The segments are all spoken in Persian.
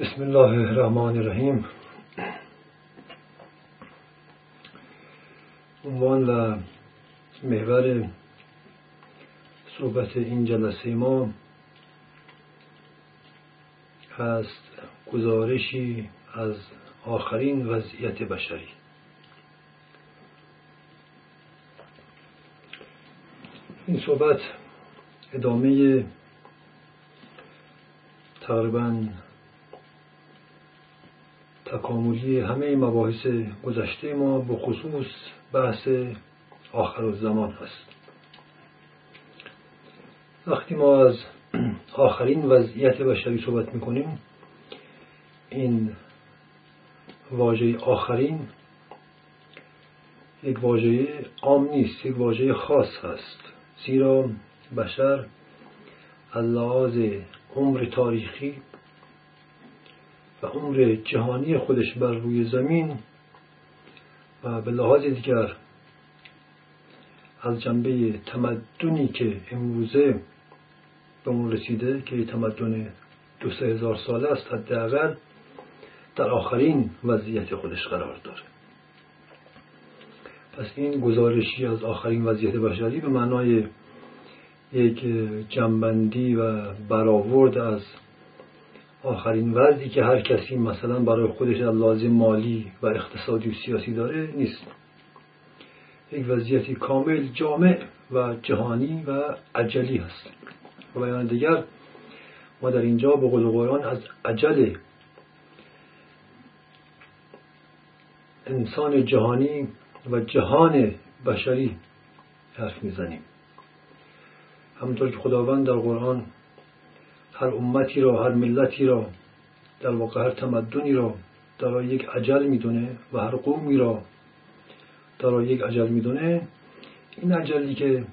بسم الله الرحمن الرحیم. عنوان و محور صحبت این جلسه ما هست گزارشی از آخرین وضعیت بشری. این صحبت ادامه تقریبا تکاملی همه مباحث گذشته ما به خصوص بحث آخر زمان هست. وقتی ما از آخرین وضعیت بشری صحبت می‌کنیم این واژه آخرین یک واژه عام نیست یک واژه خاص هست. زیرا بشر از لحاظ عمر تاریخی و عمر جهانی خودش بر روی زمین و به لحاظ دیگر از جنبه تمدنی که امروزه به اون رسیده که تمدن دو سه هزار ساله است حداقل در آخرین وضعیت خودش قرار داره. پس این گزارشی از آخرین وضعیت بشری به معنای یک جنبندی و برآورد از آخرین وضعی که هر کسی مثلا برای خودش از لازم مالی و اقتصادی و سیاسی داره نیست. یک وضعیتی کامل جامع و جهانی و عجلی هست. و بیان دیگر ما در اینجا به قول از عجل انسان جهانی و جهان بشری حرف می‌زنیم. همونطور که خداوند در قرآن هر امتی را هر ملتی را در واقع هر تمدنی را در یک عجل می‌دونه و هر قومی را در یک عجل می‌دونه. این عجلی که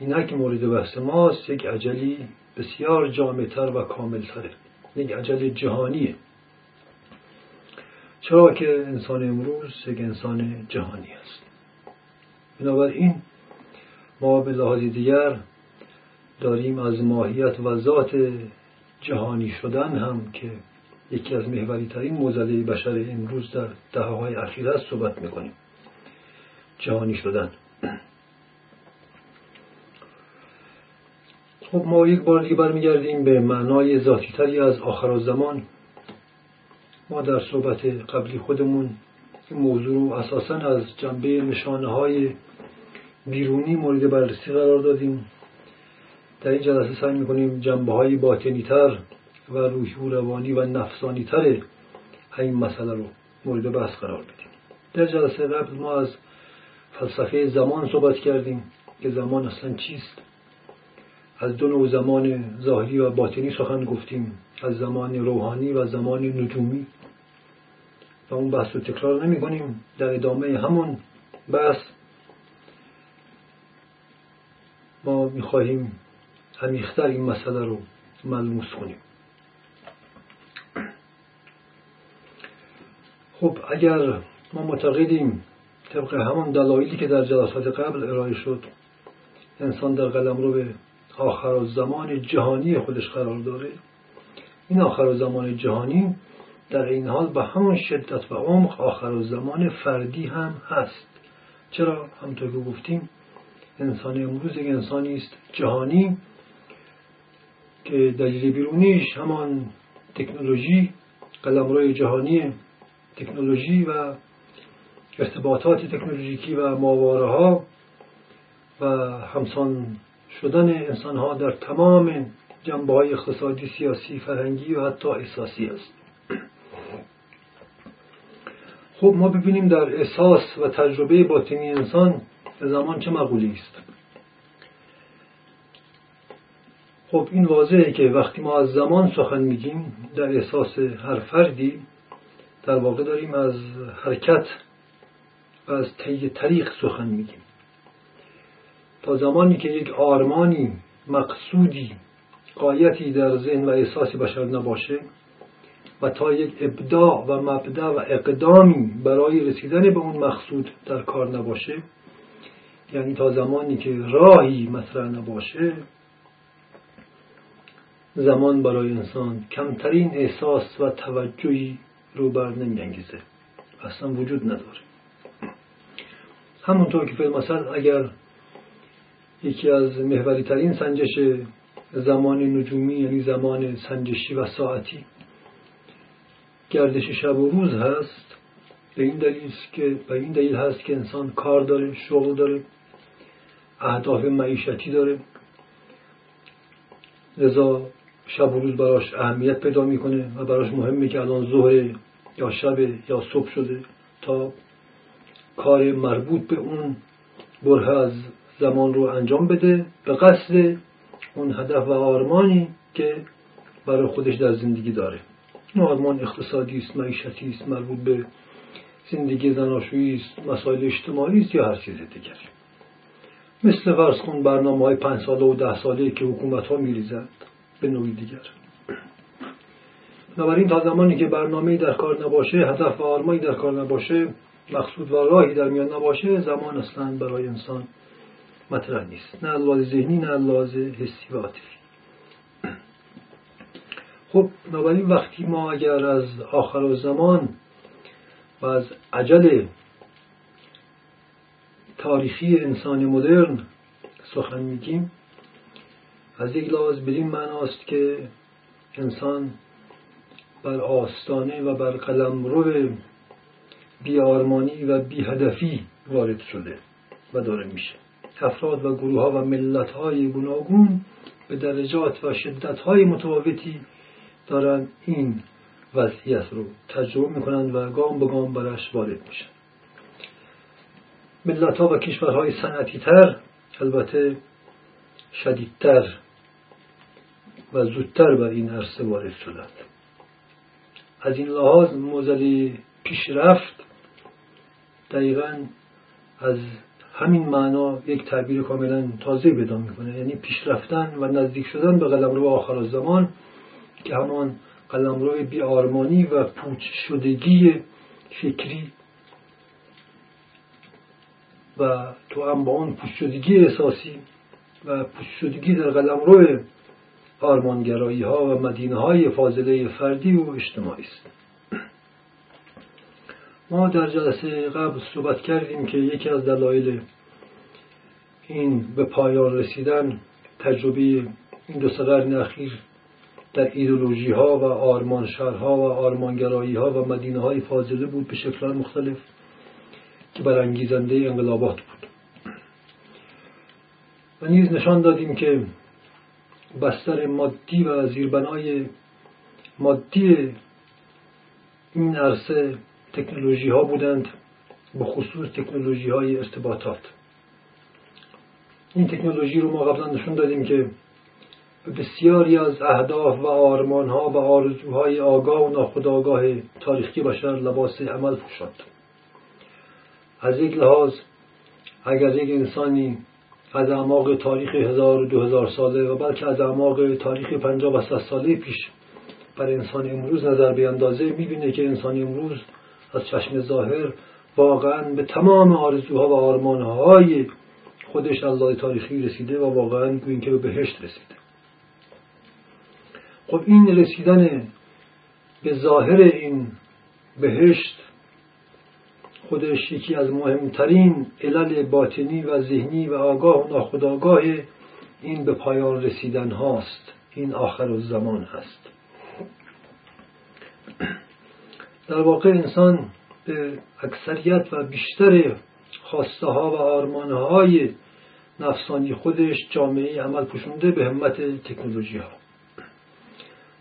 اینک مورد بحث ماست یک عجلی بسیار جامعتر و کاملتره. یک عجل جهانیه. چرا که انسان امروز یک انسان جهانی است. بنابراین ما به لحاظ دیگر داریم از ماهیت و ذات جهانی شدن هم که یکی از محوری ترین موزله بشر امروز در دهه های اخیر است صحبت می‌کنیم. جهانی شدن. خب ما یک بار دیگه برمیگردیم به معنای ذاتی تری از آخر زمان ما در صحبت قبلی خودمون این موضوع رو اساسا از جنبه نشانه های بیرونی مورد بررسی قرار دادیم. در این جلسه سعی می‌کنیم جنبه های باطنی تر و روحی و روانی و نفسانی تر این مسئله رو مورد بحث قرار بدیم. در جلسه قبل ما از فلسفه زمان صحبت کردیم که زمان اصلا چیست. از دو نوع زمان ظاهری و باطنی سخن گفتیم از زمان روحانی و زمان نجومی. و اون بحث رو تکرار نمی کنیم در ادامه همون بحث ما می‌خواهیم عمیقتر این مسئله رو ملموس کنیم. خب اگر ما معتقدیم طبق همون دلایلی که در جلسات قبل ارائه شد انسان در قلم رو به آخر زمان جهانی خودش قرار داره این آخر زمان جهانی در این حال به همون شدت و عمق آخر زمان فردی هم هست. چرا؟ همطور که گفتیم انسان امروز یک انسانی است جهانی. دلیل بیرونیش همان تکنولوژی قلمروی جهانی تکنولوژی و ارتباطات تکنولوژیکی و ماواره ها و همسان شدن انسان ها در تمام جنبه های اقتصادی سیاسی فرهنگی و حتی احساسی است. خب ما ببینیم در احساس و تجربه باطنی انسان زمان چه مقولی است. خب این واضحه که وقتی ما از زمان سخن میگیم در احساس هر فردی در واقع داریم از حرکت و از طی طریق سخن میگیم. تا زمانی که یک آرمانی مقصودی قایتی در ذهن و احساس بشر نباشه و تا یک ابداع و مبدع و اقدامی برای رسیدن به اون مقصود در کار نباشه یعنی تا زمانی که راهی مطرح نباشه زمان برای انسان کمترین احساس و توجهی رو بر نمیانگیزه اصلا وجود نداره. همونطور که مثل اگر یکی از محوری ترین سنجش زمان نجومی یعنی زمان سنجشی و ساعتی گردش شب و روز هست به این دلیل که به این دلیل هست که انسان کار داره شغل داره اهداف معیشتی داره. لذا شب و روز براش اهمیت پیدا می‌کنه و براش مهمه که الان ظهر یا شب یا صبح شده تا کار مربوط به اون بره از زمان رو انجام بده. به قصد اون هدف و آرمانی که برای خودش در زندگی داره. این آرمان اقتصادی است معیشتی است مربوط به زندگی زناشویی است مسائل اجتماعی است یا هر چیز دیگری. مثل فرض کن برنامه های پنج ساله و ده ساله که حکومت ها میریزند. به نوعی دیگر. بنابراین تا زمانی که برنامه در کار نباشه هدف و آرمانی در کار نباشه مقصود و راهی در میان نباشه زمان اصلا برای انسان مطرح نیست. نه لحاظ ذهنی نه لحاظ حسی و عاطفی. خب بنابراین وقتی ما اگر از آخر زمان و از عجل تاریخی انسان مدرن سخن میگیم از یک لحاظ بدین معناست که انسان بر آستانه و بر قلمرو بیارمانی و بیهدفی وارد شده و داره میشه. افراد و گروه ها و ملت های گوناگون به درجات و شدت های متفاوتی دارن این وضعیت رو تجربه می‌کنند و گام به گام برش وارد میشن. ملت ها و کشورهای صنعتی تر البته شدیدتر و زودتر بر این عرصه وارد شدند. از این لحاظ موزل پیشرفت دقیقا از همین معنا یک تعبیر کاملا تازه پیدا می‌کنه. یعنی پیشرفتن و نزدیک شدن به قلمرو آخر زمان که همان قلمرو بیارمانی و پوچ شدگی فکری و تو هم با اون پوچ شدگی احساسی و پوچ شدگی در قلمرو آرمانگرایی ها و مدینه های فاضله فردی و اجتماعی است. ما در جلسه قبل صحبت کردیم که یکی از دلایل این به پایان رسیدن تجربه این دو قرن اخیر در ایدولوژی ها و آرمان شهرها و آرمانگرایی ها و مدینه های فاضله بود به شکل مختلف که برانگیزنده انقلابات بود. و نیز نشان دادیم که بستر مادی و زیربنای مادی این عرصه تکنولوژی ها بودند به خصوص تکنولوژی های ارتباطات. این تکنولوژی رو ما قبلا نشون دادیم که بسیاری از اهداف و آرمان ها و آرزوهای آگاه و ناخودآگاه تاریخی بشر لباس عمل پوشاند. از یک لحاظ اگر یک انسانی از اعماق تاریخ هزار و دو هزار ساله و بلکه از اعماق تاریخ پنجاه و صد ساله پیش بر انسان امروز نظر بیاندازه می‌بینه که انسان امروز از چشم ظاهر واقعا به تمام آرزوها و آرمانهای خودش از تاریخی رسیده و واقعا گوین که به بهشت رسیده. خب این رسیدن به ظاهر این بهشت خودش یکی از مهمترین علل باطنی و ذهنی و آگاه و ناخودآگاه این به پایان رسیدن هاست. این آخر زمان هست. در واقع انسان به اکثریت و بیشتر خواسته ها و آرمانه های نفسانی خودش جامعه عمل پوشونده به همت تکنولوژی ها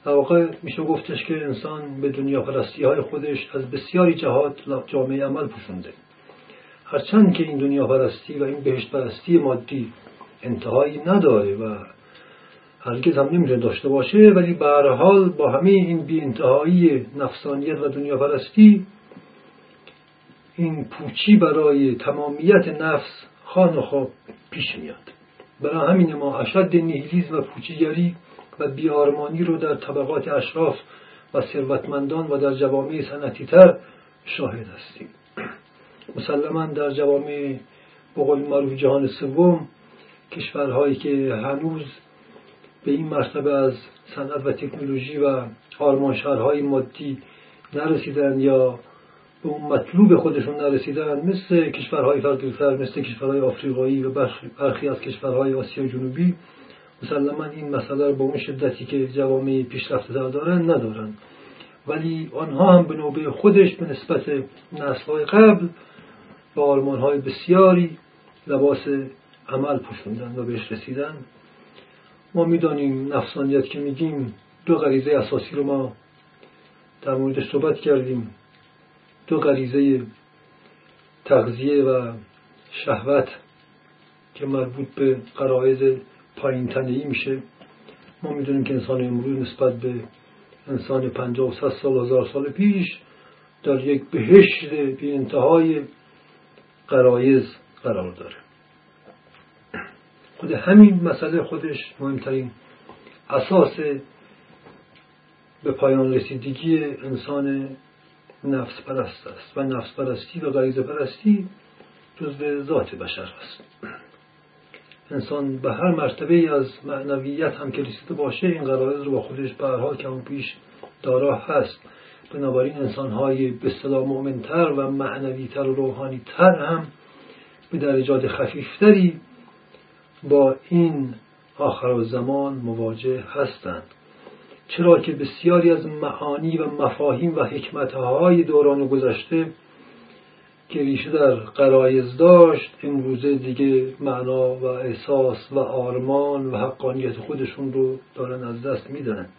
در واقع میشه گفتش که انسان به دنیا پرستی های خودش از بسیاری جهات جامعه عمل پوشونده. هرچند که این دنیا پرستی و این بهشت پرستی مادی انتهایی نداره و هرگز هم نمیره داشته باشه ولی به حال با همه این بی انتهایی نفسانیت و دنیا پرستی این پوچی برای تمامیت نفس خان و خواب پیش میاد. برای همین ما اشد نیهیلیزم و پوچیگری و بیارمانی رو در طبقات اشراف و ثروتمندان و در جوامع صنعتی تر شاهد هستیم. مسلما در جوامع بقول معروف جهان سوم کشورهایی که هنوز به این مرتبه از صنعت و تکنولوژی و آرمانشهرهای مادی نرسیدن یا به اون مطلوب خودشون نرسیدن مثل کشورهای فقیرتر مثل کشورهای آفریقایی و برخی از کشورهای آسیا جنوبی مسلما این مسئله رو با اون شدتی که جوامع پیشرفته دارن ندارن. ولی آنها هم به نوبه خودش به نسبت نسلهای قبل با آرمانهای بسیاری لباس عمل پوشوندن و بهش رسیدن. ما می‌دانیم نفسانیت که میگیم دو غریزه اساسی رو ما در موردش صحبت کردیم. دو غریزه تغذیه و شهوت که مربوط به قرائز پایین ای میشه. ما می‌دونیم که انسان امروز نسبت به انسان پنجاه و ست سال هزار سال پیش در یک بهشت بی انتهای قرایز قرار داره. خود همین مسئله خودش مهمترین اساس به پایان رسیدگی انسان نفس پرست است و نفس پرستی و غریزه پرستی جزو ذات بشر است. انسان به هر مرتبه از معنویت هم که رسیده باشه این قرائز رو با خودش به حال کم پیش دارا هست. بنابراین انسانهای به اصطلاح مؤمنتر و معنویتر و روحانیتر هم به درجات خفیفتری با این آخر زمان مواجه هستند. چرا که بسیاری از معانی و مفاهیم و حکمتهای دوران گذشته که ریشه در قرایز داشت امروزه دیگه معنا و احساس و آرمان و حقانیت خودشون رو دارن از دست میدن.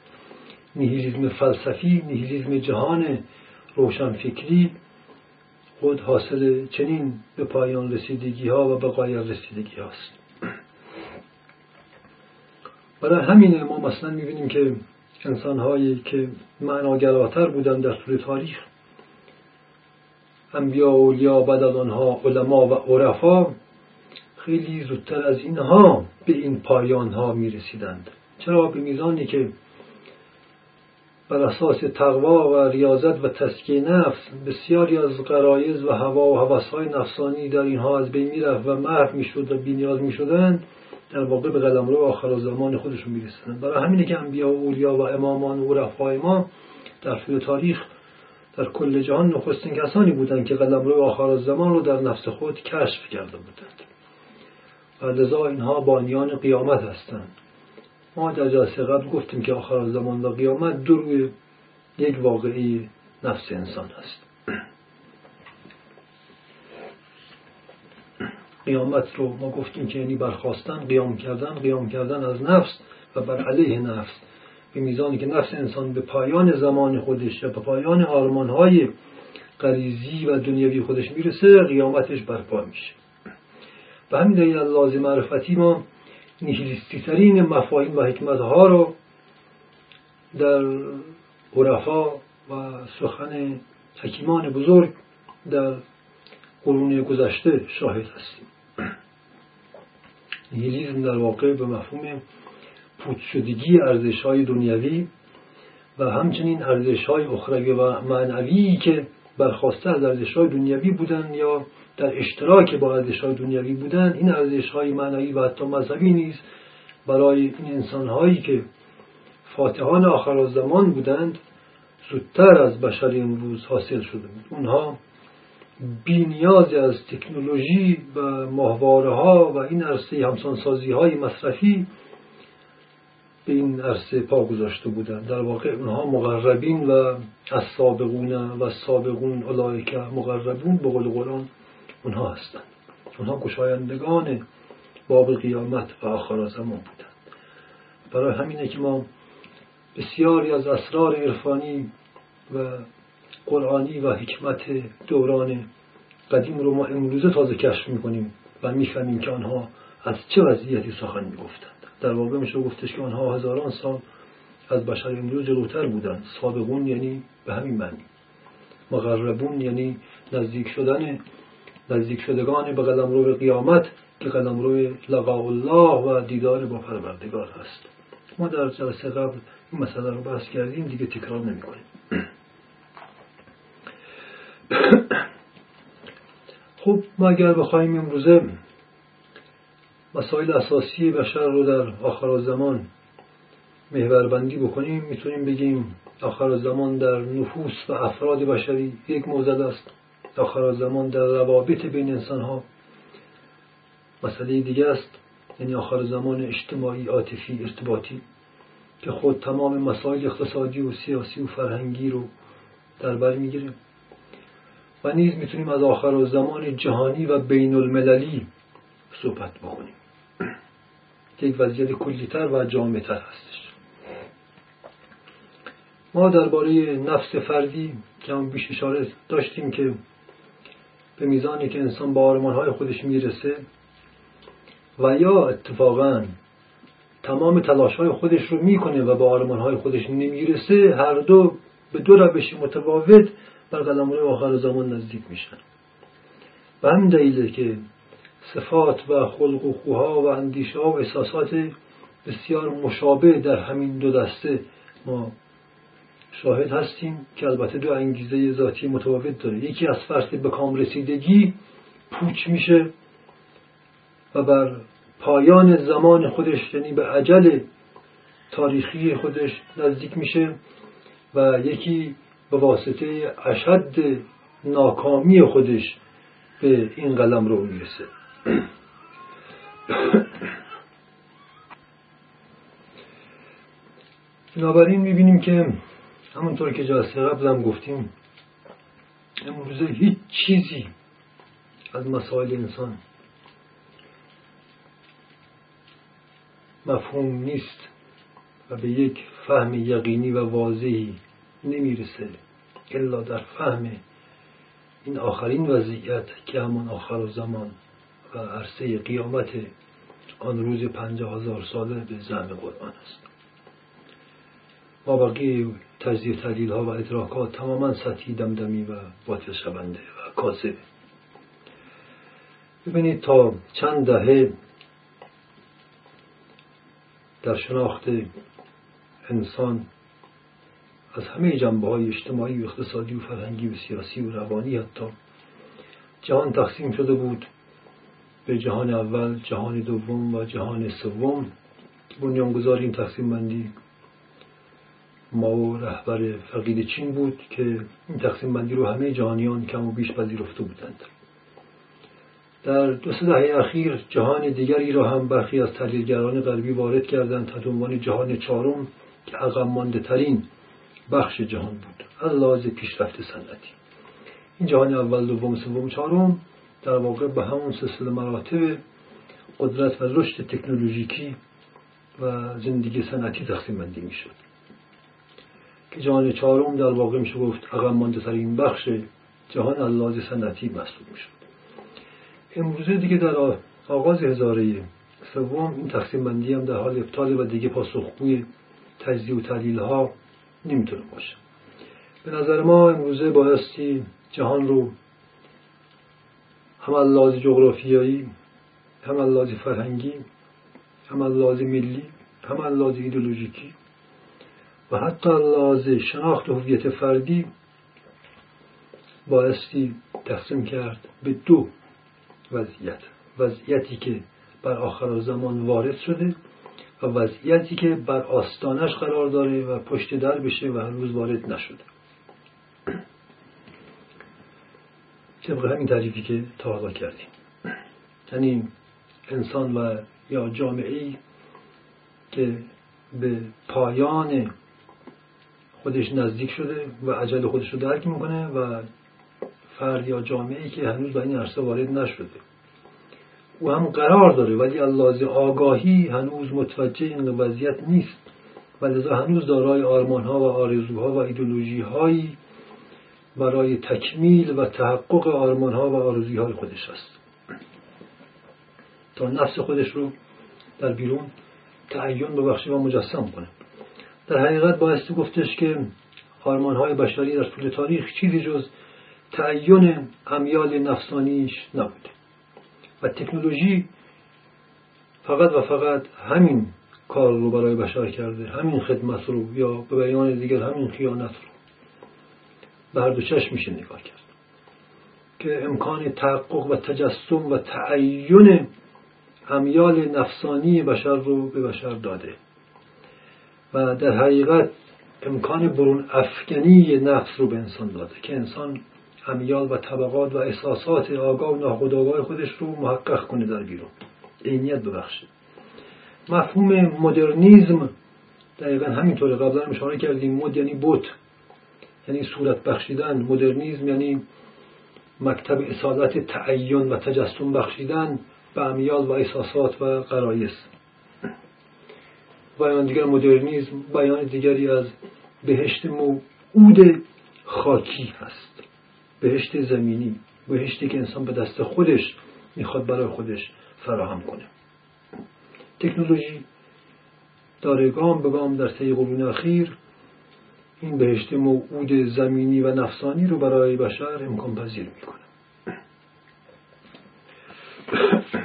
نیهیلیزم فلسفی نیهیلیزم جهان روشنفکری خود حاصل چنین به پایان رسیدگی ها و به قایل رسیدگی هاست برای همینه ما مثلا می‌بینیم که انسان هایی که معناگراتر بودن در طول تاریخ انبیا و اولیا بعد از آنها علما و عرفا خیلی زودتر از اینها به این پایان ها می رسیدند چرا؟ به میزانی که بر اساس تقوا و ریاضت و تسکیه نفس بسیاری از قرایز و هوا و های نفسانی در اینها از بین می‌رفت و محو می‌شد و بینیاز می‌شدند. در واقع به قلمرو آخر زمان خودشون می‌رسیدند. برای همینه که انبیا و اولیا و امامان و عرفای ما در طول تاریخ در کل جهان نخستین کسانی بودند که قلمرو آخر زمان رو در نفس خود کشف کرده بودند. و لذا اینها بانیان قیامت هستند. ما در جلسه قبل گفتیم که آخر زمان و قیامت دو روی یک واقعی نفس انسان است قیامت رو ما گفتیم که یعنی برخواستن قیام کردن قیام کردن از نفس و بر علیه نفس. به میزانی که نفس انسان به پایان زمان خودش یا به پایان آرمانهای غریزی و دنیوی خودش می‌رسه قیامتش برپا میشه. و همین دلیل از لازم معرفتی ما نیهیلیستی ترین مفاهیم و حکمت ها رو در عرفا و سخن حکیمان بزرگ در قرون گذشته شاهد هستیم. نیهیلیزم در واقع به مفهوم پوچ شدگی ارزش های دنیوی و همچنین ارزش های اخروی و معنوی که برخواسته از ارزش های دنیوی بودن یا در اشتراک با ارزش های دنیوی بودن این ارزش های معنوی و حتی مذهبی نیز برای این انسان هایی که فاتحان آخر زمان بودند زودتر از بشر امروز حاصل شده بود. اونها بی نیاز از تکنولوژی و ماهواره ها و این عرصه همسانسازی های مصرفی به این عرصه پا گذاشته بودند در واقع اونها مقربین و از سابقون و سابقون علایک مقربون به قول قرآن اونها هستند اونها گشایندگان باب قیامت و آخر زمان بودند برای همینه که ما بسیاری از اسرار عرفانی و قرآنی و حکمت دوران قدیم رو ما امروزه تازه کشف می‌کنیم و می‌فهمیم که آنها از چه وضعیتی سخن می‌گفتند. در واقع میشه گفتش که آنها هزاران سال از بشر امروز جلوتر بودند سابقون یعنی به همین معنی. مقربون یعنی نزدیک شدن نزدیک شدگان به قدم رو قیامت که قدم روی لقاء الله و دیدار با پروردگار هست. ما در جلسه قبل این مسئله رو بحث کردیم دیگه تکرار نمی کنیم خب ما اگر بخوایم امروزه مسائل اساسی بشر رو در آخر زمان محوربندی بکنیم می‌تونیم بگیم آخر زمان در نفوس و افراد بشری یک موزل است. آخر زمان در روابط بین انسان ها مسئله دیگه است یعنی آخر زمان اجتماعی عاطفی ارتباطی که خود تمام مسائل اقتصادی و سیاسی و فرهنگی رو در بر می‌گیره و نیز می‌تونیم از آخر زمان جهانی و بین المللی صحبت بکنیم. که یک وضعیت کلیتر و جامعتر هستش. ما درباره نفس فردی که هم بیش اشاره داشتیم که به میزانی که انسان با آرمانهای خودش می‌رسه و یا اتفاقا تمام تلاش های خودش رو می‌کنه و با آرمان های خودش نمی‌رسه هر دو به دو روش متفاوت بر قلمرو آخر زمان نزدیک میشن. و همین دلیله که صفات و خلق و خوها و اندیشه ها و احساسات بسیار مشابه در همین دو دسته ما شاهد هستیم که البته دو انگیزه ذاتی متفاوت داره. یکی از فرض به کام رسیدگی پوچ میشه و بر پایان زمان خودش یعنی به عجل تاریخی خودش نزدیک میشه و یکی به واسطه اشد ناکامی خودش به این قلم رو می‌رسه. بنابراین می‌بینیم که همونطور که جلسه قبلم گفتیم امروزه هیچ چیزی از مسائل انسان مفهوم نیست و به یک فهم یقینی و واضحی نمی‌رسه الا در فهم این آخرین وضعیت که همان آخر زمان. و عرصه قیامت آن روز پنجاه هزار ساله به زعم قرآن است. ما بقیه تجزیه تحلیل ها و ادراکات تماما سطحی دمدمی و باطل شونده و کاذبه ببینید تا چند دهه در شناخت انسان از همه جنبه های اجتماعی و اقتصادی و فرهنگی و سیاسی و روانی حتی جهان تقسیم شده بود. به جهان اول، جهان دوم و جهان سوم بنیانگذار این تقسیم بندی. ما رهبر فقید چین بود که این تقسیم بندی رو همه جهانیان کم و بیش پذیرفته بودند. در دو سه دهه اخیر جهان دیگری را هم برخی از تحلیلگران غربی وارد کردند تحت عنوان جهان چهارم که عقب ترین بخش جهان بود. از لحاظ پیشرفت صنعتی. این جهان اول دوم سوم چهارم در واقع به همون سلسله مراتب قدرت و رشد تکنولوژیکی و زندگی صنعتی تقسیم بندی می‌شد. که جهان چهارم در واقع میشه گفت عقب مانده ترین بخش جهان از لحاظ صنعتی محسوب می‌شد. امروزه دیگه در آغاز هزاره سوم این تقسیم بندی هم در حال ابطال و دیگه پاسخگوی تجزیه و تحلیل ها نمی‌تونه باشه. به نظر ما امروزه بایستی جهان رو هم از لحاظ جغرافیایی هم از لحاظ فرهنگی هم از لحاظ ملی هم از لحاظ ایدولوژیکی و حتی از لحاظ شناخت هویت فردی بایستی تقسیم کرد به دو وضعیت. وضعیتی که بر آخر زمان وارد شده و وضعیتی که بر آستانش قرار داره و پشت در بشه و هنوز وارد نشده. طبق همین تعریفی که تا حالا کردیم. یعنی انسان و یا جامعه که به پایان خودش نزدیک شده و عجل خودش رو درک می‌کنه و فرد یا جامعه که هنوز به این عرصه وارد نشده. او هم قرار داره ولی اللحاظ آگاهی هنوز متوجه این وضعیت نیست. و لذا هنوز دارای آرمان ها و آرزوها و ایدولوژی هایی برای تکمیل و تحقق آرمان ها و آرزوی های خودش است. تا نفس خودش رو در بیرون تعین ببخشی و مجسم کنه. در حقیقت بایستی گفتش که آرمان های بشری در طول تاریخ چیزی جز تعین امیال نفسانیش نبوده. و تکنولوژی فقط و فقط همین کار رو برای بشر کرده همین خدمت رو یا به بیان دیگر همین خیانت رو. به هر دو میشه نگاه کرد. که امکان تحقق و تجسم و تعین امیال نفسانی بشر رو به بشر داده. و در حقیقت امکان برون افکنی نفس رو به انسان داده که انسان امیال و طبقات و احساسات آگاه و ناخودآگاه خودش رو محقق کنه در بیرون. عینیت ببخشه مفهوم مدرنیزم دقیقا همینطوره. قبلا اشاره کردیم. مد یعنی بوت یعنی صورت بخشیدن مدرنیزم یعنی مکتب اصالت تعین و تجسم بخشیدن به امیال و احساسات و قرایز بیان دیگر مدرنیزم بیان دیگری از بهشت موعود خاکی هست. بهشت زمینی بهشتی که انسان به دست خودش می‌خواد برای خودش فراهم کنه. تکنولوژی داره گام به گام در طی قرون اخیر این بهشت موعود زمینی و نفسانی رو برای بشر امکان پذیر می‌کنه.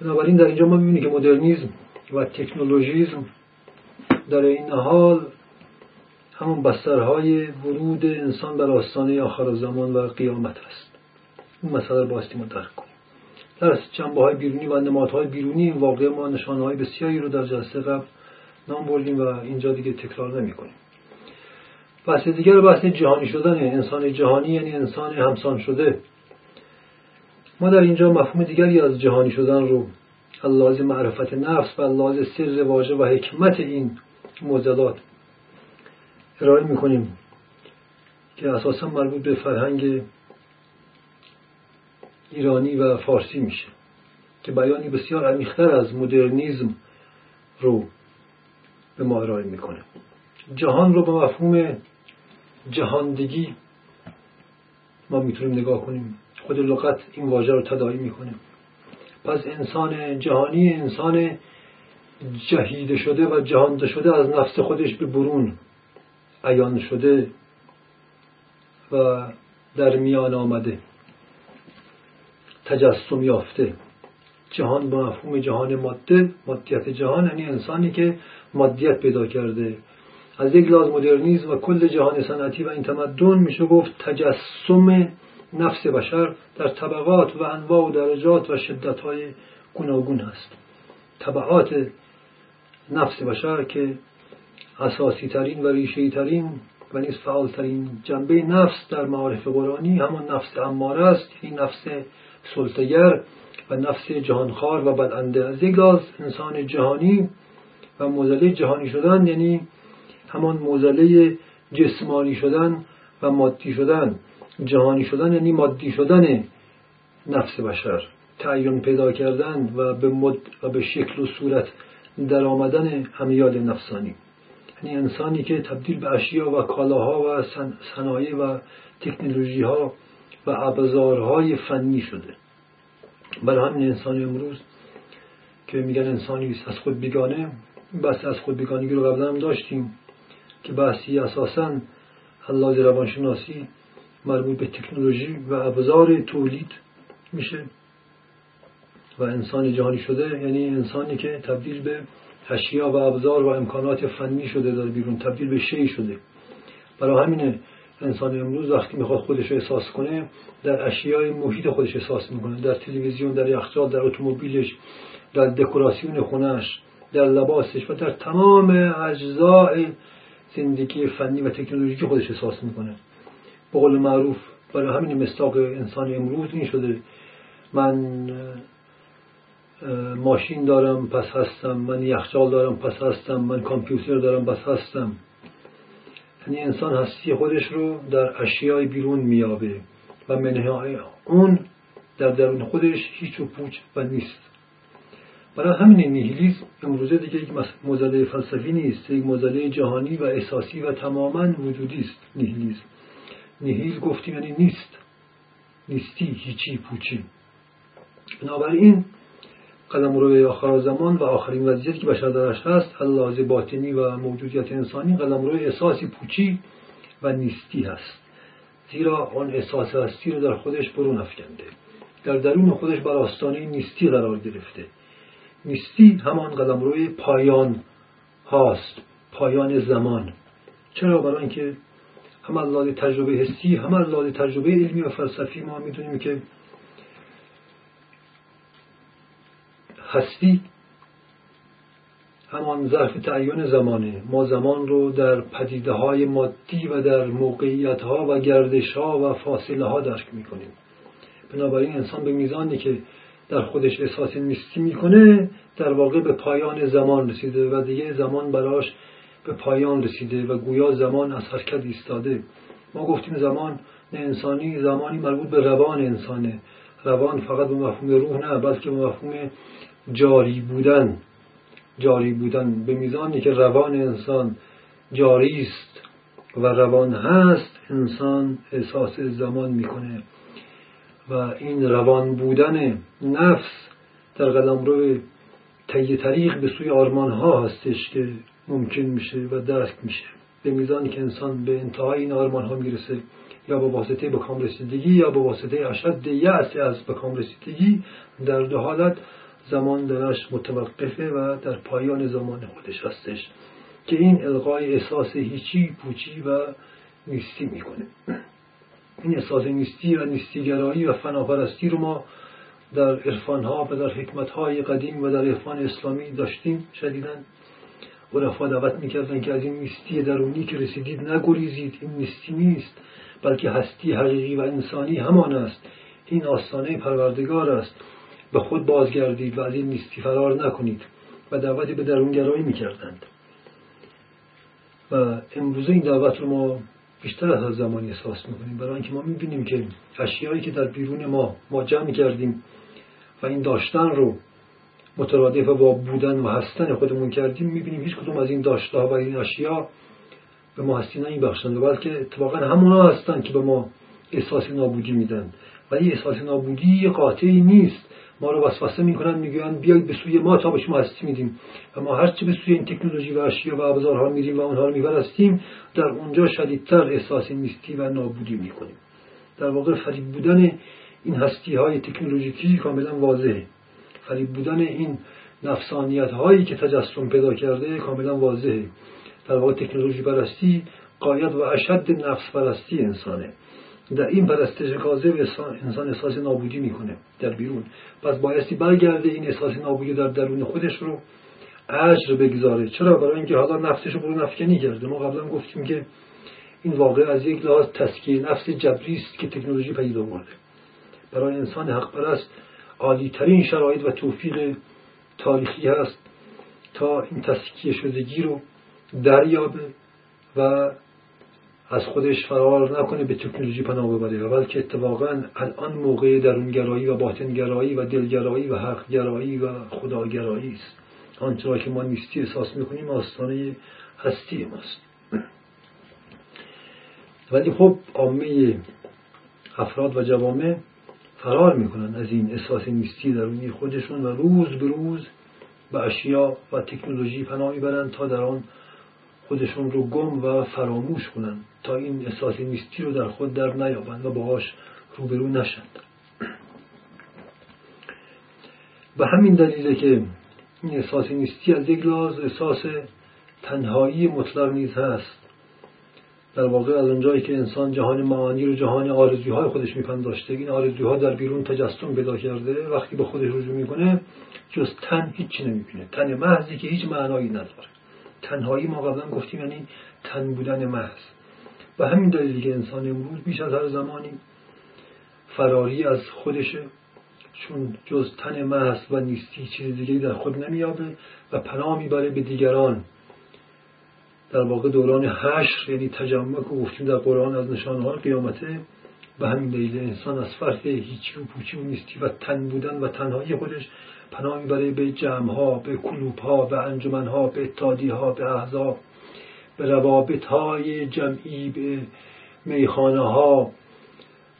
بنابراین در اینجا ما می‌بینیم که مدرنیزم و تکنولوژیزم در این حال همون بسترهای ورود انسان بر آستانه آخر زمان و قیامت است. این مسئله رو باستی درک کنیم. در جنبه های بیرونی و نمادهای بیرونی این واقع ما نشانه های بسیاری رو در جلسه قبل نام بردیم و اینجا دیگه تکرار نمی کنیم بحث دیگر بحث جهانی شدن انسان جهانی یعنی انسان همسان شده. ما در اینجا مفهوم دیگری از جهانی شدن رو اللحاظ معرفت نفس و اللحاظ سر واژه و حکمت این موزلات ارائه می‌کنیم که اساسا مربوط به فرهنگ ایرانی و فارسی میشه که بیانی بسیار عمیقتر از مدرنیزم رو به ما ارائه می‌کنه. جهان رو به مفهوم جهاندگی ما می‌تونیم نگاه کنیم. خود لغت این واژه رو تداعی می‌کنه پس انسان جهانی انسان جهیده شده و جهانده شده از نفس خودش به برون عیان شده و در میان آمده تجسم یافته. جهان با مفهوم جهان ماده مادیت جهان یعنی انسانی که مادیت پیدا کرده. از یک لحاظ مدرنیزم و کل جهان صنعتی و این تمدن میشه گفت تجسم نفس بشر در طبقات و انواع و درجات و شدت های گوناگون هست. طبعات نفس بشر که اساسی ترین و ریشه ترین و نیز فعال ترین جنبه نفس در معارف قرآنی همان نفس اماره است این نفس سلطگر. و نفس جهانخوار و بدانده از یک انسان جهانی و موزله جهانی شدن یعنی همان موزله جسمانی شدن و مادی شدن. جهانی شدن یعنی مادی شدن نفس بشر. تعین پیدا کردن و به مد و به شکل و صورت در آمدن همیال نفسانی. یعنی انسانی که تبدیل به اشیا و کالاها و صنایع و تکنولوژی ها و ابزارهای فنی شده. برای همین انسان امروز که میگن انسانی از خود بیگانه. بحث از خود بیگانگی رو قبلا هم داشتیم که بحثی اساسا حلاج روانشناسی مربوط به تکنولوژی و ابزار تولید میشه و انسان جهانی شده. یعنی انسانی که تبدیل به اشیا و ابزار و امکانات فنی شده در بیرون تبدیل به شی شده. برای همین انسان امروز وقتی می‌خواد خودش رو احساس کنه در اشیای محیط خودش احساس می‌کنه. در تلویزیون در یخچال در اتومبیلش در دکوراسیون خونش در لباسش و در تمام اجزای زندگی فنی و تکنولوژیکی خودش احساس می‌کنه. به قول معروف برای همین مستاق انسان امروز این شده. من ماشین دارم پس هستم. من یخچال دارم پس هستم. من کامپیوتر دارم پس هستم. یعنی انسان هستی خودش رو در اشیای بیرون میابه و منهای اون در درون خودش هیچ و پوچ و نیست. برای همین نیهیلیزم امروزه دیگه یک موزله فلسفی نیست یک موزله جهانی و احساسی و تماما وجودی است نیهیلیزم نیهیل گفتیم یعنی نیست. نیستی هیچی پوچی. بنابراین قدم روی آخر زمان و آخرین وضعیتی که بشر درش هست اللحاظ باطنی و موجودیت انسانی قدم روی احساسی پوچی و نیستی هست. زیرا آن احساس هستی رو در خودش برون افکنده. در درون خودش بر آستانه نیستی قرار گرفته. نیستی همان قدم روی پایان هاست پایان زمان. چرا؟ برای اینکه هم از تجربه حسی هم از تجربه علمی و فلسفی ما می‌دونیم که هستی همان ظرف تعین زمانه. ما زمان رو در پدیده های مادی و در موقعیت ها و گردش ها و فاصله ها درک می‌کنیم. بنابراین انسان به میزانی که در خودش احساس نیستی می‌کنه در واقع به پایان زمان رسیده و دیگه زمان براش به پایان رسیده و گویا زمان از حرکت ایستاده. ما گفتیم زمان انسانی زمانی مربوط به روان انسانه. روان فقط به مفهوم روح نه بلکه به مفهوم جاری بودن. جاری بودن به میزانی که روان انسان جاری است و روان هست انسان احساس زمان می‌کنه. و این روان بودن نفس در قلم رو طی طریق به سوی آرمان ها هستش که ممکن میشه و درک میشه. به میزانی که انسان به انتهای این آرمان ها می‌رسه یا با واسطه به کام رسیدگی یا با واسطه اشد یأس از به کام رسیدگی در دو حالت زمان درش متوقفه و در پایان زمان خودش هستش که این القای احساس هیچی پوچی و نیستی می‌کنه. این احساس نیستی و نیستیگرایی و فناپرستی رو ما در عرفان ها و در حکمت های قدیم و در عرفان اسلامی داشتیم شدیدن عرفا دعوت می‌کردن که از این نیستی درونی که رسیدید نگریزید. این نیستی نیست بلکه هستی حقیقی و انسانی همان است. این آستانه پروردگار است. به خود بازگردید و از این نیستی فرار نکنید و دعوتی به درونگرایی می‌کردند. و امروزه این دعوت رو ما بیشتر از زمانی احساس می‌کنیم. برای اینکه ما می‌بینیم که اشیایی که در بیرون ما ما جمع کردیم و این داشتن رو مترادف با بودن و هستن خودمون کردیم می‌بینیم هیچ کدوم از این داشته و این اشیا به ما هستی نمیبخشند. بلکه اتفاقا همونا هستند که به ما احساس نابودی میدن. ولی احساس نابودی قاطعی نیست. ما رو وسوسه می‌کنن می‌گویند بیایید به سوی ما تا به شما هستی میدیم؟ و ما هرچه به سوی این تکنولوژی و اشیا و ابزارها میریم و اونها رو میپرستیم در اونجا شدیدتر احساس نیستی و نابودی می‌کنیم. در واقع فریب بودن این هستی های تکنولوژیکی کاملا واضحه. فریب بودن این نفسانیت هایی که تجسم پیدا کرده کاملا واضحه. در واقع تکنولوژی پرستی قاید و اشد نفس پرستی انسانه. در این پرستش کاذب انسان احساس نابودی می‌کنه در بیرون. پس بایستی برگرده این احساس نابودی در درون خودش رو اجر بگذاره. چرا؟ برای اینکه حالا نفسش رو برو نفکنی کرده. ما قبلا گفتیم که این واقع از یک لحاظ تسکیه نفس جبری است که تکنولوژی پیدا آورده برای انسان حق پرست عالی ترین شرایط و توفیق تاریخی هست تا این تسکیه شدگی رو دریابه و از خودش فرار نکنه به تکنولوژی پناه ببره. بلکه اتفاقا الان موقع درونگرایی و باطنگرایی و دلگرایی و حقگرایی و خداگرایی است. آنچه که ما نیستی احساس می‌کنیم آستانه هستی ماست. ولی خب عامه افراد و جوامع فرار می‌کنن از این احساس نیستی درونی خودشون و روز به روز به اشیا و تکنولوژی پناه می‌برند تا در آن خودشون رو گم و فراموش کنند تا این احساس نیستی رو در خود در نیابند و باهاش روبرو نشند. به همین دلیله که این احساس نیستی از یک لحاظ احساس تنهایی مطلق نیز هست. در واقع از اونجایی که انسان جهان معانی رو جهان آرزوهای خودش میپنداشته این آرزوها در بیرون تجسم پیدا کرده وقتی به خودش رجوع می‌کنه جز تن هیچی نمی‌بینه. تن محضی که هیچ معنایی نداره. تنهایی ما قبلا گفتیم یعنی تن بودن محض. و همین دلیلی که انسان امروز بیش از هر زمانی فراری از خودشه چون جز تن محض و نیستی چیز دیگه در خود نمیابه و پناه می‌بره به دیگران. در واقع دوران حشر یعنی تجمع که گفتیم در قرآن از نشانه قیامته به همین دلیل انسان از فرق هیچی و پوچی و نیستی و تن بودن و تنهایی خودش پناه می‌بره به جمع به ها به انجمن ها به اتحادی ها به احزاب. به روابط های جمعی به میخانه ها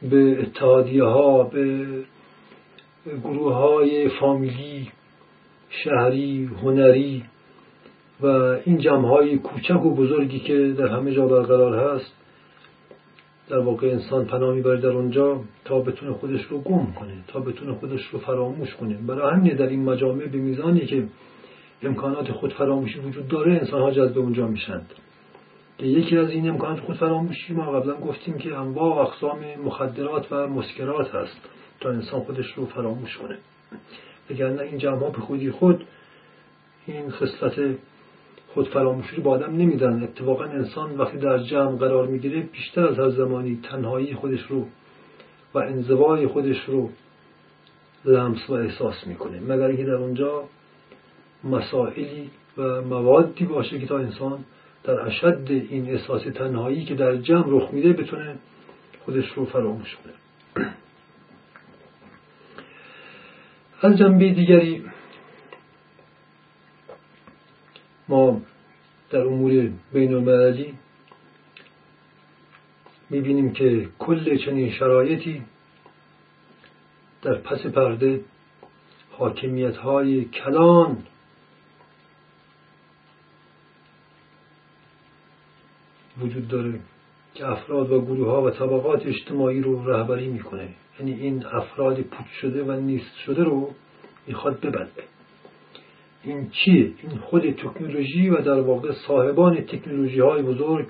به اتحادیه ها به گروه های فامیلی شهری هنری و این جمع های کوچک و بزرگی که در همه جا برقرار هست در واقع انسان پناه می‌بره در اونجا تا بتونه خودش رو گم کنه تا بتونه خودش رو فراموش کنه. برای همینه در این مجامع به میزانی که امکانات خود فراموشی وجود داره انسان ها جذب اونجا میشند که یکی از این امکانات خود فراموشی ما قبلا گفتیم که انواع اقسام مخدرات و مسکرات هست تا انسان خودش رو فراموش کنه. وگرنه این جمع به خودی خود این خصلت خود فراموشی رو با آدم نمیدن. اتفاقا انسان وقتی در جمع قرار می‌گیره بیشتر از هر زمانی تنهایی خودش رو و انزوای خودش رو لمس و احساس می‌کنه. مگر اینکه در اونجا مسائلی و موادی باشه که تا انسان در اشد این احساس تنهایی که در جمع رخ میده بتونه خودش رو فراموش کنه. از جنبه دیگری ما در امور بین المللی می‌بینیم که کل چنین شرایطی در پس پرده حاکمیت های کلان وجود داره که افراد و گروه ها و طبقات اجتماعی رو رهبری می‌کنه. یعنی این افراد پوچ شده و نیست شده رو می‌خواد ببنده. این چیه؟ این خود تکنولوژی و در واقع صاحبان تکنولوژی های بزرگ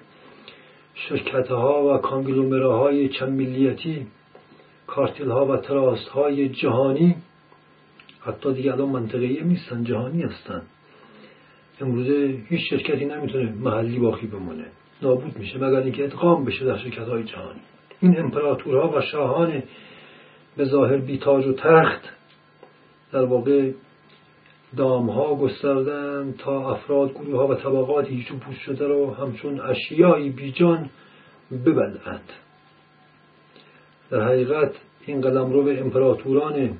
شرکت ها و کانگلومره های چند ملیتی کارتل ها و تراست های جهانی حتی دیگه الان منطقه‌ای نیستن جهانی هستن. امروزه هیچ شرکتی نمی‌تونه محلی باقی بمونه. نابود میشه مگر اینکه ادغام بشه در شرکت های جهانی. این امپراتورها و شاهان به ظاهر بیتاج و تخت در واقع دامها گستردن تا افراد گروه ها و طبقات هیچ پوش شده رو همچون اشیایی بیجان ببلند در حقیقت این قلم رو به امپراتوران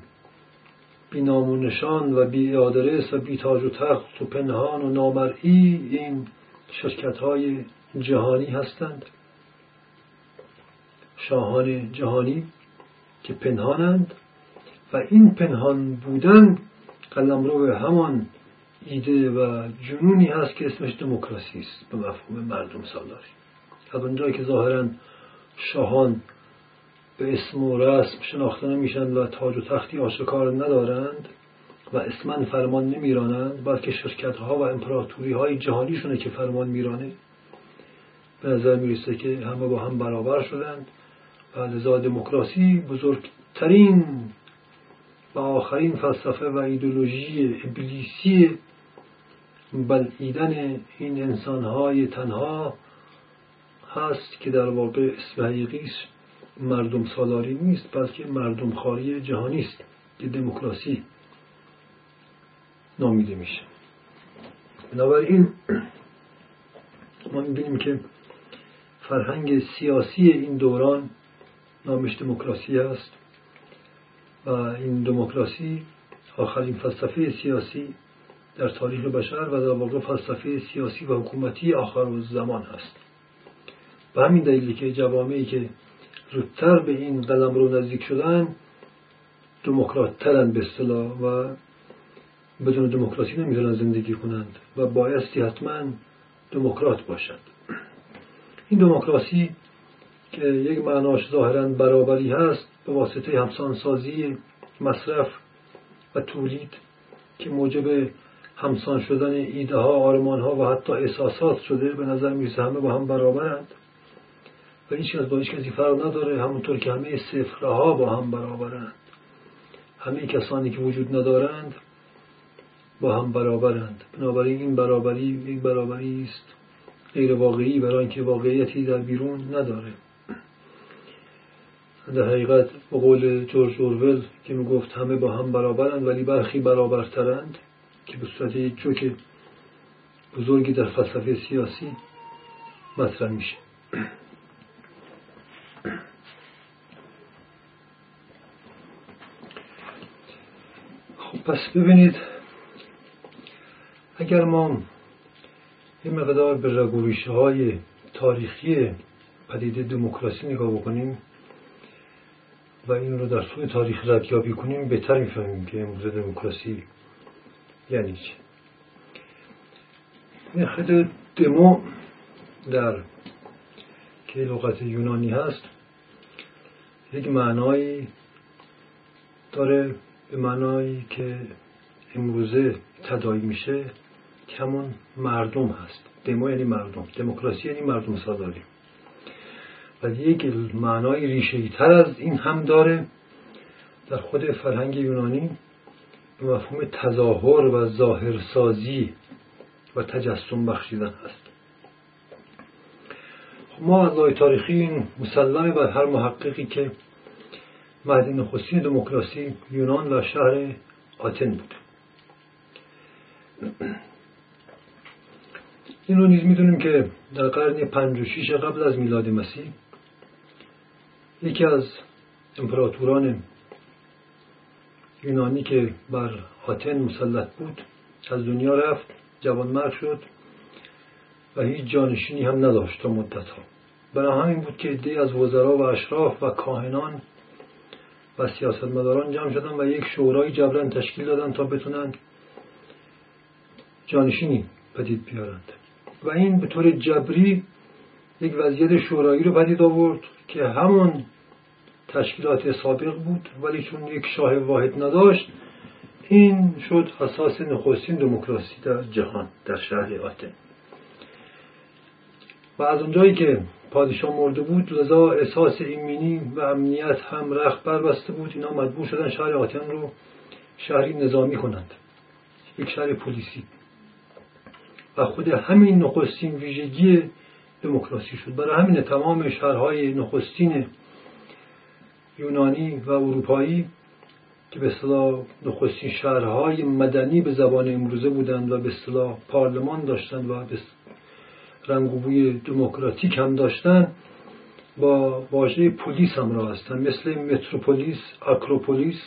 بی نام و نشان و بی و بی تاج و تخت و پنهان و نامرئی این شرکت های جهانی هستند. شاهان جهانی که پنهانند و این پنهان بودن قلمرو همان ایده و جنونی هست که اسمش دموکراسی است به مفهوم مردم سالاری. از اونجایی که ظاهرا شاهان به اسم و رسم شناخته نمیشن و تاج و تختی آشکار ندارند و اسمن فرمان نمیرانند بلکه شرکت ها و امپراتوری های جهانیشونه که فرمان میرانه. به نظر می‌رسه که همه با هم برابر شدند و لذا دموکراسی بزرگترین و آخرین فلسفه و ایدولوژی ابلیسی بلعیدن این انسانهای تنها هست که در واقع اسم حقیقیش مردم سالاری نیست بلکه مردم خاری جهانی است که دموکراسی نامیده میشه. بنابراین ما می‌بینیم که فرهنگ سیاسی این دوران نامش دموکراسی است و این دموکراسی آخرین فلسفه سیاسی در تاریخ بشر و در واقع فلسفه سیاسی و حکومتی آخر زمان است. و همین دلیلی که جوامعی که زودتر به این قلم رو نزدیک شدن دموکرات ترن به اصطلاح و بدون دموکراسی نمی‌تونن زندگی کنند و بایستی حتما دموکرات باشند این دموکراسی که یک معناش ظاهرا برابری هست به واسطه همسانسازی مصرف و تولید که موجب همسان شدن ایده ها آرمان ها و حتی احساسات شده به نظر می‌رسه همه با هم برابرند. و هیچ کس با هیچ کسی فرق نداره همونطور که همه صفرها با هم برابرند. همه کسانی که وجود ندارند با هم برابرند. بنابراین این برابری یک برابری است. غیر واقعی برای اینکه واقعیتی در بیرون نداره. در حقیقت به قول جورج اورول که می گفت همه با هم برابرند ولی برخی برابرترند که به صورت یک چوک بزرگی در فلسفه سیاسی مطرح میشه. خب پس ببینید اگر ما یه مقدار به رگوریشه های تاریخی پدیده دموکراسی نگاه بکنیم و این رو در سوی تاریخ ردیابی کنیم بهتر می‌فهمیم که امروز دموکراسی یعنی چی. خود دمو در که لغت یونانی هست. یک معنایی داره به معنایی که امروزه تدایی میشه. که همون مردم هست. دمو یعنی مردم. دموکراسی یعنی مردم سالاری و یک معنای ریشه تر از این هم داره در خود فرهنگ یونانی به مفهوم تظاهر و ظاهرسازی و تجسم بخشیدن هست. خب ما از لای تاریخی این مسلمه بر هر محققی که مهدی نخستین دموکراسی یونان و شهر آتن بود. این رو نیز می‌دونیم که در قرن پنج و شیش قبل از میلاد مسیح یکی از امپراتوران یونانی که بر آتن مسلط بود از دنیا رفت جوانمرد شد و هیچ جانشینی هم نداشت تا مدت ها. همین بود که عدهای از وزرا و اشراف و کاهنان و سیاستمداران جمع شدن و یک شورای جبران تشکیل دادن تا بتونن جانشینی پدید بیارند. و این به طور جبری یک وضعیت شورایی رو پدید آورد که همون تشکیلات سابق بود ولی چون یک شاه واحد نداشت این شد اساس نخستین دموکراسی در جهان در شهر آتن. و از اونجایی که پادشاه مرده بود لذا احساس ایمنی و امنیت هم رخت بسته بود. اینا مجبور شدن شهر آتن رو شهری نظامی کنند. یک شهر پلیسی. و خود همین نخستین ویژگی دموکراسی شد. برای همین تمام شهرهای نخستین یونانی و اروپایی که به اصطلاح نخستین شهرهای مدنی به زبان امروزه بودند و به اصطلاح پارلمان داشتند و به و دموکراتیک هم داشتند با واژه پلیس همراه هستند. مثل متروپولیس آکروپولیس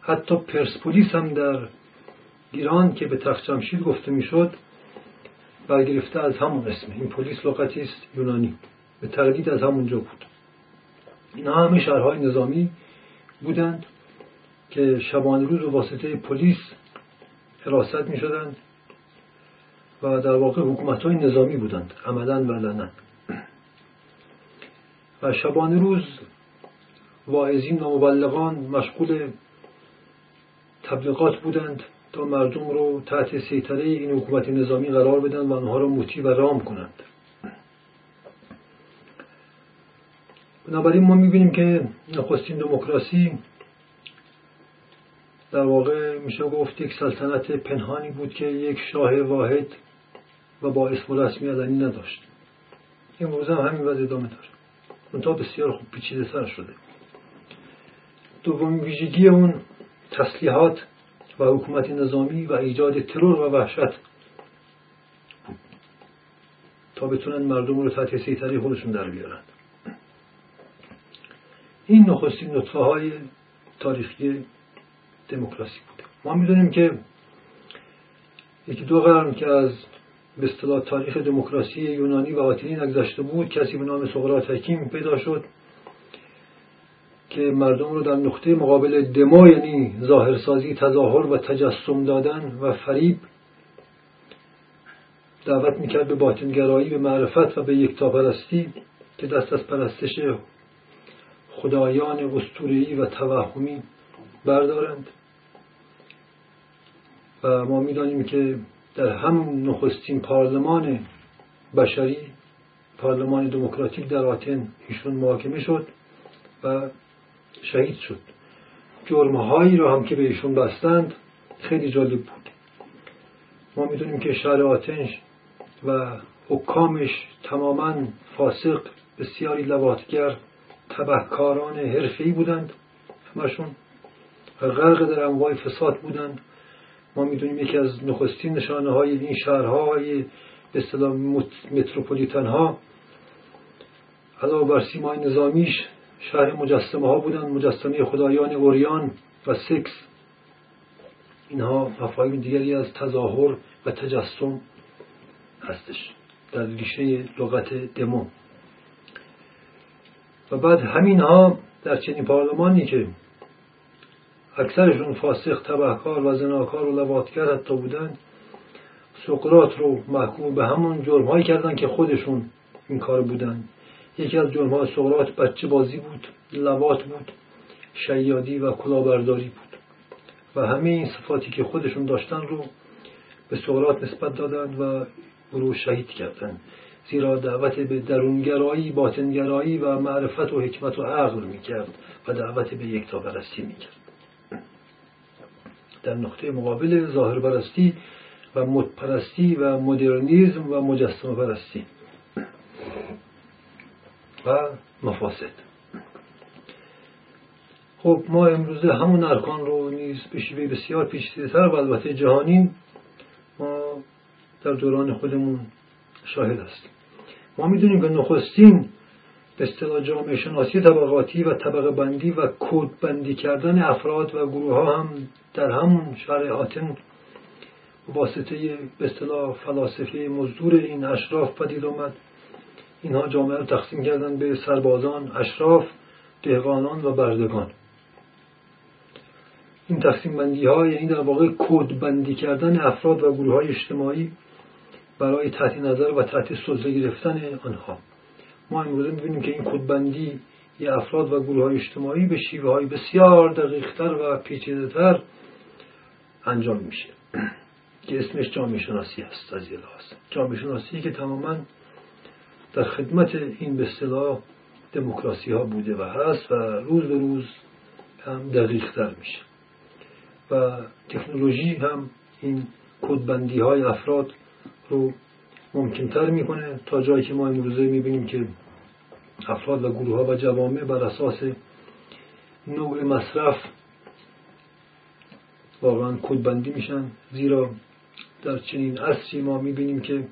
حتی پرسپولیس هم در ایران که به تخت جمشید گفته می‌شد برگرفته از همون اسم. این پلیس لغتی است یونانی. به تردید از همونجا بود. اینا همه شهرهای نظامی بودند که شبانه روز و واسطه پلیس حراست می شدند و در واقع حکومت های نظامی بودند. عملا و لنن و شبانه روز واعظین و مبلغان مشغول تبلیغات بودند. تا مردم رو تحت سیطره این حکومت نظامی قرار بدن و آنها رو مطیع و رام کنند. بنابراین ما می‌بینیم که نخستین دموکراسی در واقع میشه گفت یک سلطنت پنهانی بود که یک شاه واحد و با اسم و رسمی علنی نداشت. امروز هم همین وضع ادامه داره. منتها بسیار خوب پیچیده سر شده. دومین ویژگی اون تسلیحات و حکومت نظامی و ایجاد ترور و وحشت تا بتونن مردم رو تحت سیطره خودشون در بیارن. این نخستین نطفه های تاریخی دموکراسی بوده. ما می‌دونیم که یکی دو قرن که از به اصطلاح تاریخ دموکراسی یونانی و آتینی نگذشته بود کسی به نام سقراط حکیم پیدا شد. که مردم رو در نقطه مقابل دما یعنی ظاهرسازی تظاهر و تجسم دادن و فریب دعوت می‌کرد به باطنگرایی به معرفت و به یکتاپرستی که دست از پرستش خدایان اسطوره‌ای و توهمی بردارند. و ما می‌دانیم که در هم نخستین پارلمان بشری پارلمان دموکراتیک در آتن ایشون محاکمه شد و شهید شد. جرمهایی رو هم که به ایشون بستند خیلی جالب بود. ما می‌دونیم که شهر آتن و حکامش تماما فاسق بسیاری لواتگر تبهکاران حرفه‌ای بودند همشون غرق در انواع فساد بودند. ما می‌دونیم یکی از نخستین نشانه های این شهرهای به اصطلاح متروپولیتن ها علاوه بر سیمای نظامیش شهر مجسمه ها بودند مجسمه خدایان اوریان و سکس. اینها مفاهیم دیگری از تظاهر و تجسم هستش در ریشه لغت دمو. و بعد همین ها در چنین پارلمانی که اکثرشون فاسق تبهکار و زناکار و لواتگر حتی بودند سقرات رو محکوم به همون جرم هایی کردن که خودشون این کار بودن. یکی از های سقرات بچه بازی بود لوات بود شیادی و کلاهبرداری بود. و همه این صفاتی که خودشون داشتن رو به سقرات نسبت دادند و او رو شهید کردند زیرا دعوت به درونگرایی باطنگرایی و معرفت و حکمت و عقل می‌کرد و دعوت به یک می می‌کرد. در نقطه مقابل ظاهر پرستی و مدپرستی و مدرنیزم و مجسم پرستی و مفاسد. خب ما امروزه همون ارکان رو نیز به شیوه بسیار پیچیده‌تر و البته جهانی ما در دوران خودمون شاهد هستیم. ما می‌دونیم که نخستین به اصطلاح جامعه شناسی طبقاتی و طبقه بندی و کود بندی کردن افراد و گروه ها هم در همون شرع آتن واسطه به اصطلاح فلاسفه مزدور این اشراف پدید آمد. اینها جامعه رو تقسیم کردن به سربازان اشراف دهقانان و بردگان. این تقسیم بندی ها یعنی در واقع کود بندی کردن افراد و گروه های اجتماعی برای تحت نظر و تحت سلطه گرفتن آنها. ما امروزه می‌بینیم که این کودبندی یه افراد و گروه های اجتماعی به شیوه های بسیار دقیقتر و پیچیدهتر انجام میشه. که اسمش جامعه شناسی هست از یه جامعه شناسی که تماما در خدمت این به اصطلاح دموکراسی ها بوده و هست و روز به روز هم دقیقتر میشه. و تکنولوژی هم این کودبندی های افراد رو ممکنتر می‌کنه. تا جایی که ما امروزه می‌بینیم که افراد و گروه ها و جوامع بر اساس نوع مصرف واقعا کودبندی میشن. زیرا در چنین عصری ما می‌بینیم که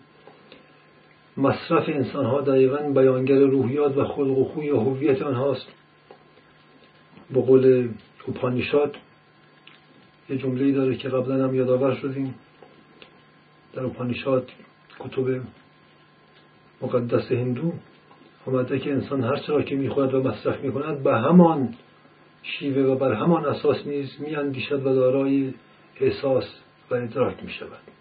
مصرف انسان ها دقیقا بیانگر روحیات و خلق و خوی و هویت آنهاست. به قول اوپانیشاد یه جمله داره که قبلا هم یادآور شدیم. در اوپانیشاد کتب مقدس هندو آمده که انسان هر چرا که می‌خورد و مصرف می‌کند به همان شیوه و بر همان اساس نیز میاندیشد و دارای احساس و ادراک می‌شود.